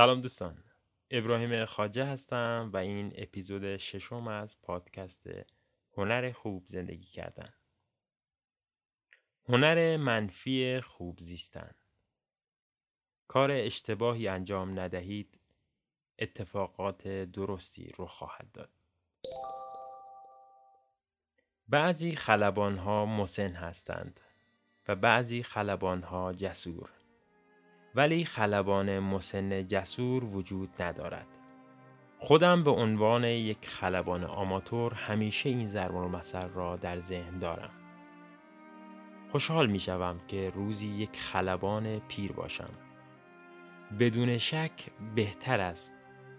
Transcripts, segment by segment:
سلام دوستان. ابراهیم خاجه هستم و این اپیزود ششم از پادکست هنر خوب زندگی کردن. هنر منفی خوب زیستن. کار اشتباهی انجام ندهید اتفاقات درستی رو خواهد داد. بعضی خلبان ها مسن هستند و بعضی خلبان ها جسور. ولی خلبان مسن جسور وجود ندارد. خودم به عنوان یک خلبان آماتور همیشه این ضرب المثل را در ذهن دارم. خوشحال می شوم که روزی یک خلبان پیر باشم. بدون شک بهتر از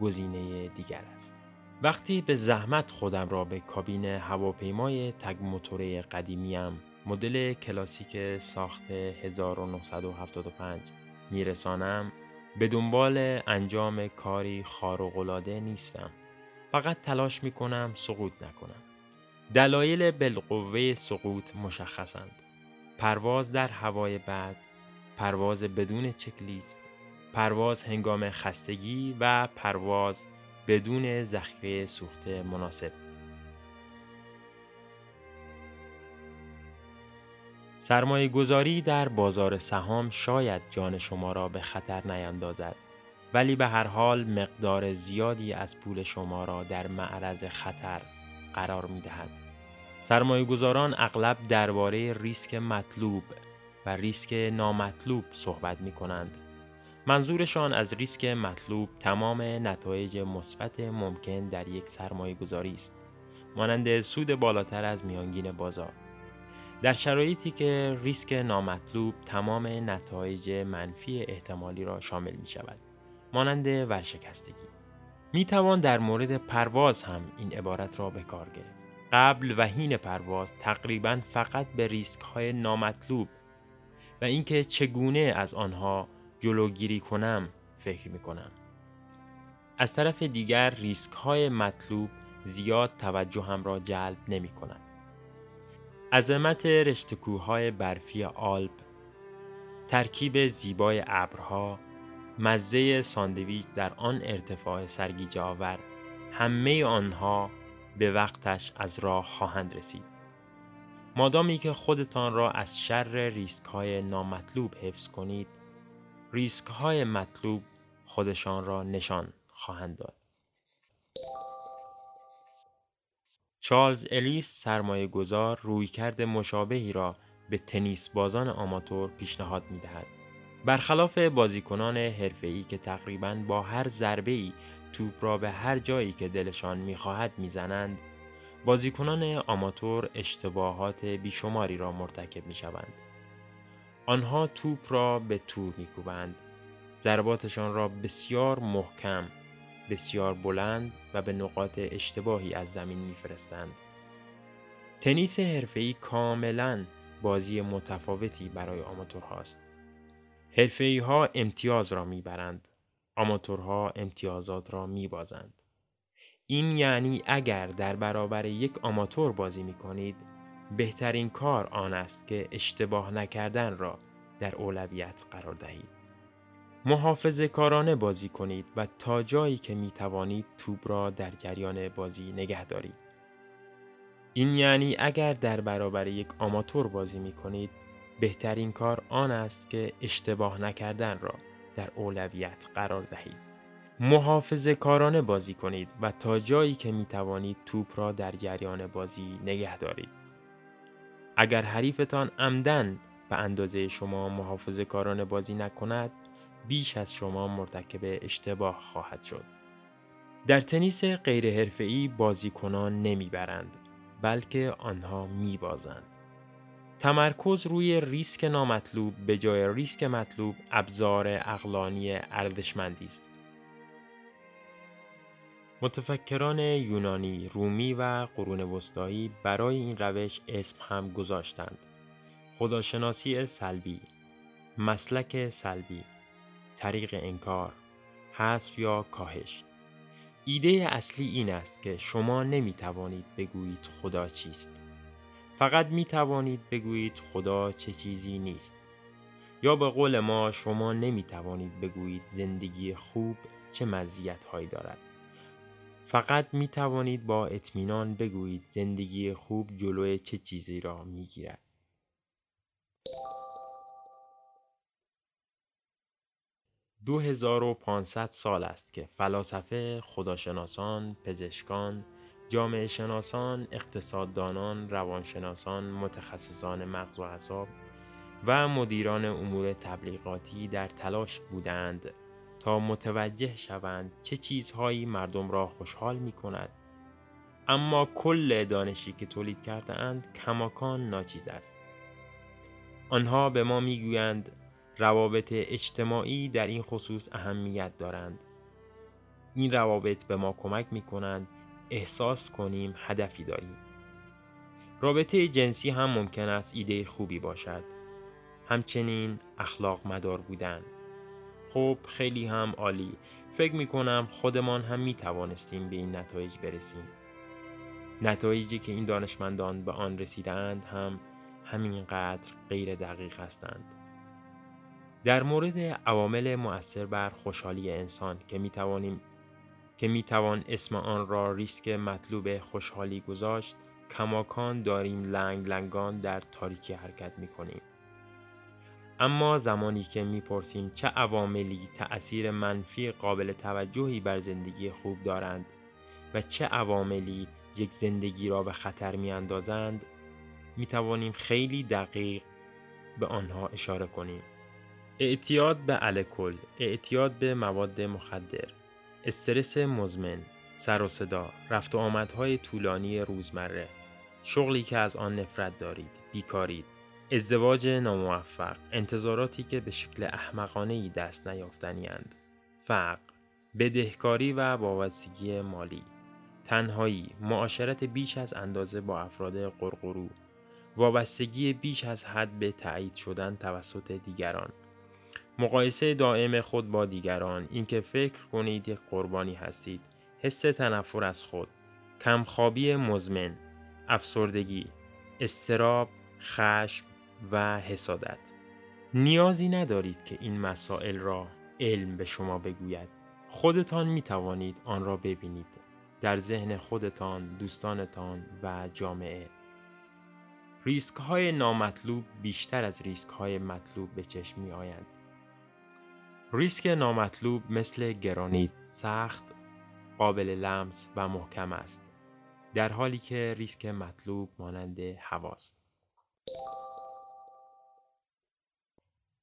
گزینه دیگر است. وقتی به زحمت خودم را به کابین هواپیمای تگ موتوره قدیمیم مدل کلاسیک ساخت 1975 میرسانم به دنبال انجام کاری خارق‌العاده نیستم. فقط تلاش می کنم سقوط نکنم. دلایل بالقوه سقوط مشخصند. پرواز در هوای بعد پرواز بدون چکلیست پرواز هنگام خستگی و پرواز بدون ذخیره سوخته مناسب. سرمایه گذاری در بازار سهام شاید جان شما را به خطر نیندازد ولی به هر حال مقدار زیادی از پول شما را در معرض خطر قرار می دهد. سرمایه گذاران اغلب درباره ریسک مطلوب و ریسک نامطلوب صحبت می کنند. منظورشان از ریسک مطلوب تمام نتایج مثبت ممکن در یک سرمایه گذاری است. مانند سود بالاتر از میانگین بازار. در شرایطی که ریسک نامطلوب تمام نتایج منفی احتمالی را شامل می شود مانند ورشکستگی. می توان در مورد پرواز هم این عبارت را به کار گرفت. قبل و حین پرواز تقریبا فقط به ریسک های نامطلوب و اینکه چگونه از آنها جلوگیری کنم فکر می کنم از طرف دیگر ریسک های مطلوب زیاد توجه هم را جلب نمی کنند عظمت رشتکوهای برفی آلپ ترکیب زیبای ابرها مزه ساندویچ در آن ارتفاع سرگیجه آور همه آنها به وقتش از راه خواهند رسید. مادامی که خودتان را از شر ریسک های نامطلوب حفظ کنید ریسک های مطلوب خودشان را نشان خواهند داد. چارلز الیس سرمایه گذار رویکرد مشابهی را به تنیس بازان آماتور پیشنهاد می دهد. برخلاف بازیکنان حرفه‌ای که تقریبا با هر ضربه‌ای توپ را به هر جایی که دلشان می‌خواهد می‌زنند بازیکنان آماتور اشتباهات بیشماری را مرتکب می شوند. آنها توپ را به تور میکوبند ضرباتشان را بسیار محکم بسیار بلند و به نقاط اشتباهی از زمین میفرستند. تنیس حرفه‌ای کاملا بازی متفاوتی برای آماتورهاست. حرفه‌ای ها امتیاز را می‌برند. آماتورها امتیازات را میبازند. این یعنی اگر در برابر یک آماتور بازی می کنید بهترین کار آن است که اشتباه نکردن را در اولویت قرار دهید. محافظ کارانه بازی کنید و تا جایی که می توانید توپ را در جریان بازی نگه دارید. این یعنی اگر در برابر یک آماتور بازی می کنید بهترین کار آن است که اشتباه نکردن را در اولویت قرار دهید. محافظ کارانه بازی کنید و تا جایی که می توانید توپ را در جریان بازی نگه دارید. اگر حریفتان عمدن به اندازه شما محافظ کارانه بازی نکند بیش از شما مرتکب اشتباه خواهد شد. در تنیس غیر حرفه‌ای بازیکنان نمی‌برند بلکه آنها میبازند. تمرکز روی ریسک نامطلوب به جای ریسک مطلوب ابزار اقلانی ارزشمندی است. متفکران یونانی، رومی و قرون وسطایی برای این روش اسم هم گذاشتند. خداشناسی سلبی، مسلک سلبی، طریق انکار، حذف یا کاهش. ایده اصلی این است که شما نمی توانید بگویید خدا چیست. فقط می توانید بگویید خدا چه چیزی نیست. یا به قول ما شما نمی توانید بگویید زندگی خوب چه مزیت هایی دارد فقط می توانید با اطمینان بگویید زندگی خوب جلوی چه چیزی را می گیرد. دو هزار و پانصد سال است که فلاسفه، خداشناسان، پزشکان، جامعه شناسان، اقتصاددانان، روانشناسان، متخصصان مغز و اعصاب و مدیران امور تبلیغاتی در تلاش بودند تا متوجه شوند چه چیزهایی مردم را خوشحال می کند. اما کل دانشی که تولید کرده اند کماکان ناچیز است. آنها به ما می‌گویند روابط اجتماعی در این خصوص اهمیت دارند. این روابط به ما کمک می کنند احساس کنیم هدفی داریم. رابطه جنسی هم ممکن است ایده خوبی باشد. همچنین اخلاق مدار بودن. خب خیلی هم عالی. فکر می کنم خودمان هم می توانستیم به این نتایج برسیم. نتایجی که این دانشمندان به آن رسیدند هم همینقدر غیر دقیق هستند. در مورد عوامل مؤثر بر خوشحالی انسان که می توانیم که می توان اسم آن را ریسک مطلوب خوشحالی گذاشت کماکان داریم لنگ لنگان در تاریکی حرکت می کنیم. اما زمانی که می‌پرسیم چه عواملی تأثیر منفی قابل توجهی بر زندگی خوب دارند و چه عواملی یک زندگی را به خطر می اندازند می توانیم خیلی دقیق به آنها اشاره کنیم. اعتیاد به الکل، اعتیاد به مواد مخدر، استرس مزمن، سر و صدا، رفت و آمدهای طولانی روزمره، شغلی که از آن نفرت دارید، بیکاری، ازدواج ناموفق، انتظاراتی که به شکل احمقانه ای دست نیافتنی اند، فقر، بدهکاری و وابستگی مالی، تنهایی، معاشرت بیش از اندازه با افراد قرقرو، وابستگی بیش از حد به تایید شدن توسط دیگران، مقایسه دائم خود با دیگران، اینکه فکر کنید یک قربانی هستید، حس تنفر از خود، کمخوابی مزمن، افسردگی، استراب، خشم و حسادت. نیازی ندارید که این مسائل را علم به شما بگوید. خودتان می توانید آن را ببینید در ذهن خودتان، دوستانتان و جامعه. ریسک های نامطلوب بیشتر از ریسک های مطلوب به چشم می آیند. ریسک نامطلوب مثل گرانیت سخت، قابل لمس و محکم است. در حالی که ریسک مطلوب مانند هواست.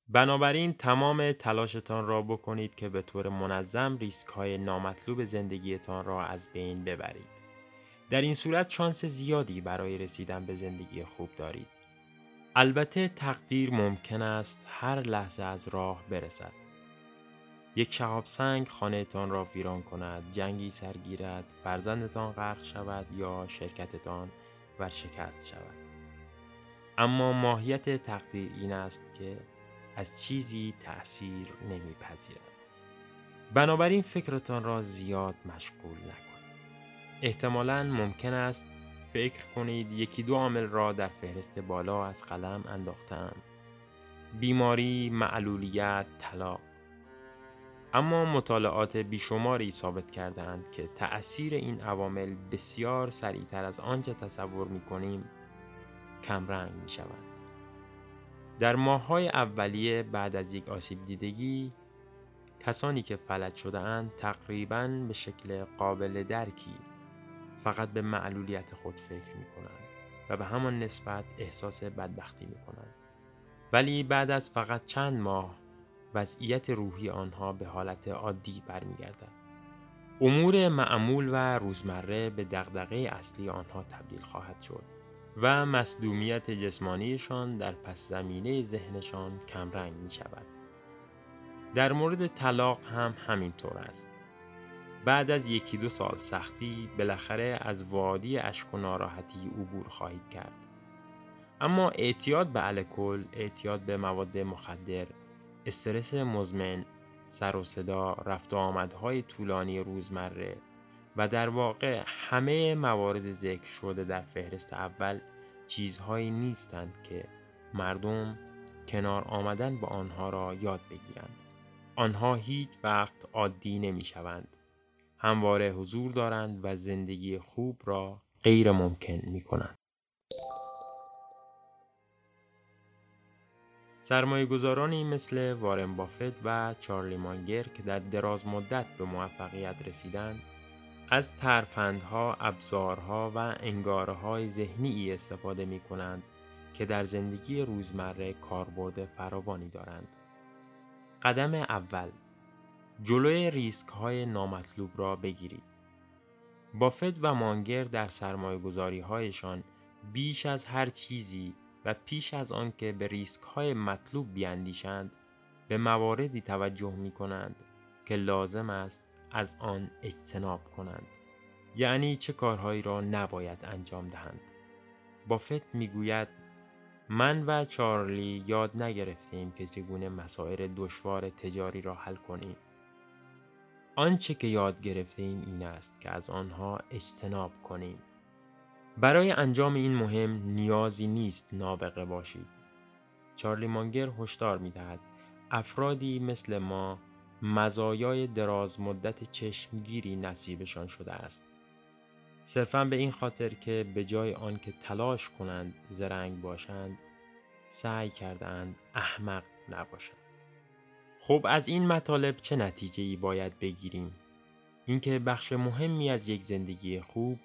بنابراین تمام تلاشتان را بکنید که به طور منظم ریسک های نامطلوب زندگیتان را از بین ببرید. در این صورت شانس زیادی برای رسیدن به زندگی خوب دارید. البته تقدیر ممکن است هر لحظه از راه برسد. یک شهاب سنگ خانهتان را ویران کند، جنگی سرگیرد، فرزندتان غرق شود یا شرکتتان ورشکست شود. اما ماهیت تقدیر این است که از چیزی تأثیر نمیپذیرد. بنابراین فکرتان را زیاد مشغول نکنید. احتمالا ممکن است فکر کنید یکی دو عامل را در فهرست بالا از قلم انداختم. بیماری، معلولیت، طلاق. اما مطالعات بیشماری ثابت کردند که تأثیر این عوامل بسیار سریعتر از آنچه تصور می کنیم کمرنگ می شود. در ماههای اولیه بعد از یک آسیب دیدگی کسانی که فلج شده اند تقریبا به شکل قابل درکی فقط به معلولیت خود فکر می کنند و به همان نسبت احساس بدبختی می کنند. ولی بعد از فقط چند ماه وضعیت روحی آنها به حالت عادی برمیگردد. امور معمول و روزمره به دغدغه اصلی آنها تبدیل خواهد شد. و مصدومیت جسمانیشان در پس زمینه ذهنشان کمرنگ می شود. در مورد طلاق هم همینطور است. بعد از یکی دو سال سختی بالاخره از وادی اشک و ناراحتی عبور خواهید کرد. اما اعتیاد به الکل، اعتیاد به مواد مخدر، استرس مزمن، سر و صدا، رفت و آمدهای طولانی روزمره و در واقع همه موارد ذکر شده در فهرست اول چیزهایی نیستند که مردم کنار آمدن با آنها را یاد بگیرند. آنها هیچ وقت عادی نمی شوند. همواره حضور دارند و زندگی خوب را غیر ممکن می کنند. سرمایه گذارانی مثل وارن بافت و چارلی مانگر که در دراز مدت به موفقیت رسیدند از ترفندها، ابزارها و انگارهای ذهنی استفاده می کنند که در زندگی روزمره کاربرد فراوانی دارند. قدم اول جلوی ریسک های نامطلوب را بگیرید. بافت و مانگر در سرمایه هایشان بیش از هر چیزی و پیش از آن که به ریسک های مطلوب بیاندیشند به مواردی توجه می کنند که لازم است از آن اجتناب کنند. یعنی چه کارهایی را نباید انجام دهند. بافت می‌گوید من و چارلی یاد نگرفتیم که چگونه مسائل دشوار تجاری را حل کنیم. آنچه که یاد گرفته ایم این است که از آنها اجتناب کنیم. برای انجام این مهم نیازی نیست نابغه باشید. چارلی مانگر هشدار می دهد افرادی مثل ما مزایای دراز مدت چشمگیری نصیبشان شده است. صرفا به این خاطر که به جای آنکه تلاش کنند زرنگ باشند سعی کردند احمق نباشند. خب از این مطالب چه نتیجه ای باید بگیریم؟ اینکه بخش مهمی از یک زندگی خوب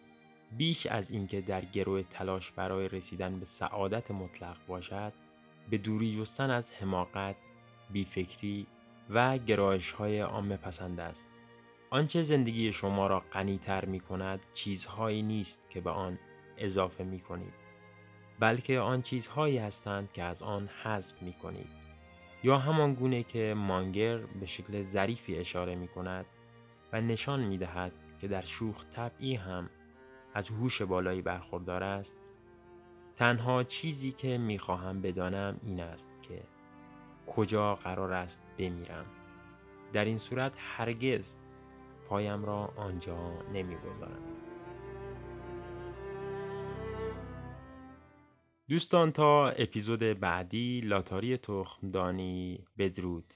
بیش از اینکه در گروه تلاش برای رسیدن به سعادت مطلق باشد به دوری جستن از حماقت، بیفکری و گرایش های عامه پسند است. آنچه زندگی شما را غنیتر می کند چیزهایی نیست که به آن اضافه می کنید بلکه آن چیزهایی هستند که از آن حذف می کنید یا همان گونه که مانگر به شکل ظریفی اشاره می کند و نشان می دهد که در شوخ طبعی هم از هوش بالایی برخوردار است تنها چیزی که می خواهم بدانم این است که کجا قرار است بمیرم. در این صورت هرگز پایم را آنجا نمی‌گذارم. دوستان تا اپیزود بعدی لاتاری تخمدانی بدرود.